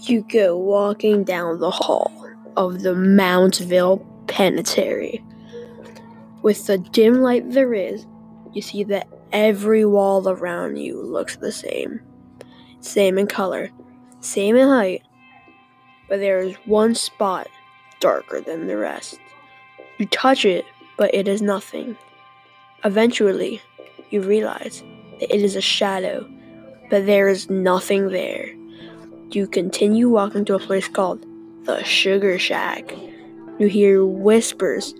You go walking down the hall of the Moundsville Penitentiary. With the dim light there is, you see that every wall around you looks the same. Same in color, same in height, but there is one spot darker than the rest. You touch it, but it is nothing. Eventually, you realize that it is a shadow, but there is nothing there. You continue walking to a place called the Sugar Shack. You hear whispers,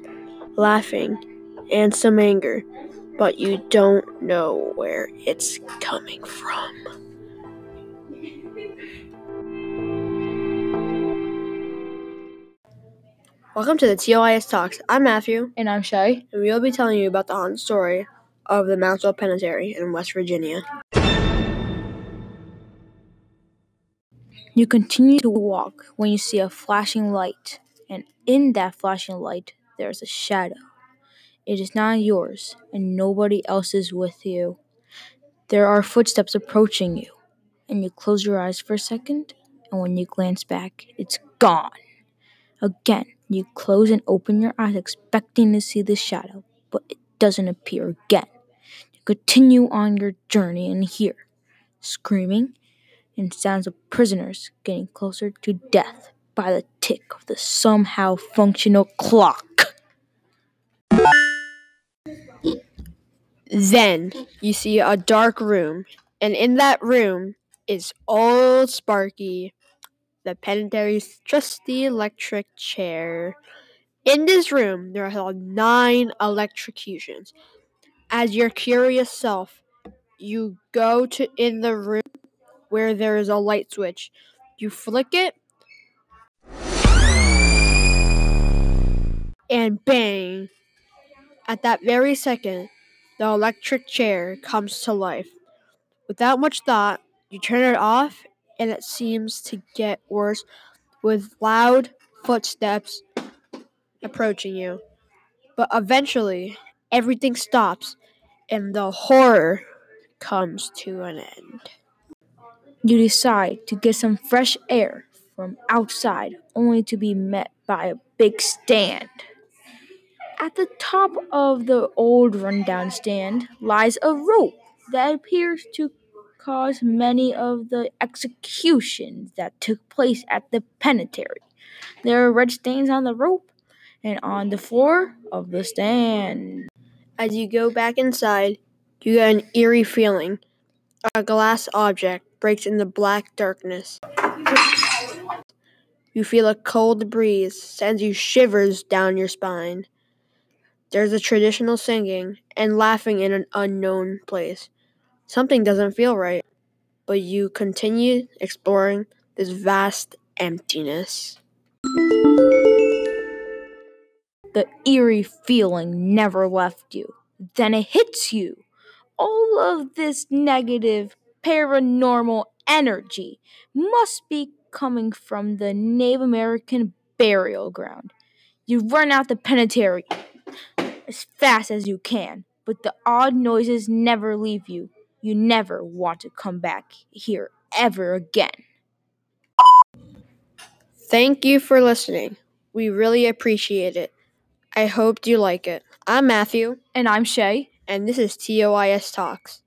laughing, and some anger, but you don't know where it's coming from. Welcome to the TOIS Talks. I'm Matthew, And I'm Shay. and we'll be telling you about the haunted story of the Moundsville Penitentiary in West Virginia. You continue to walk when you see a flashing light, and in that flashing light, there's a shadow. It is not yours, and nobody else is with you. There are footsteps approaching you, and you close your eyes for a second, and when you glance back, it's gone. Again, you close and open your eyes, expecting to see the shadow, but it doesn't appear again. You continue on your journey and hear screaming and sounds of prisoners getting closer to death by the tick of the somehow functional clock. Then you see a dark room, and in that room is old Sparky, the penitentiary's trusty electric chair. In this room, there are nine electrocutions. As your curious self, you go to in the room where there is a light switch. You flick it, and bang! At that very second, the electric chair comes to life. Without much thought, you turn it off, and it seems to get worse with loud footsteps approaching you. But eventually, everything stops, and the horror comes to an end. You decide to get some fresh air from outside, only to be met by a big stand. At the top of the old rundown stand lies a rope that appears to cause many of the executions that took place at the penitentiary. There are red stains on the rope and on the floor of the stand. As you go back inside, you get an eerie feeling. A glass object breaks in the black darkness. You feel a cold breeze sends you shivers down your spine. There's a traditional singing and laughing in an unknown place. Something doesn't feel right, but you continue exploring this vast emptiness. The eerie feeling never left you. Then it hits you. All of this negative paranormal energy must be coming from the Native American burial ground. You run out the penitentiary as fast as you can, but the odd noises never leave you. You never want to come back here ever again. Thank you for listening. We really appreciate it. I hope you like it. I'm Matthew, And I'm Shay. and this is TOIS Talks.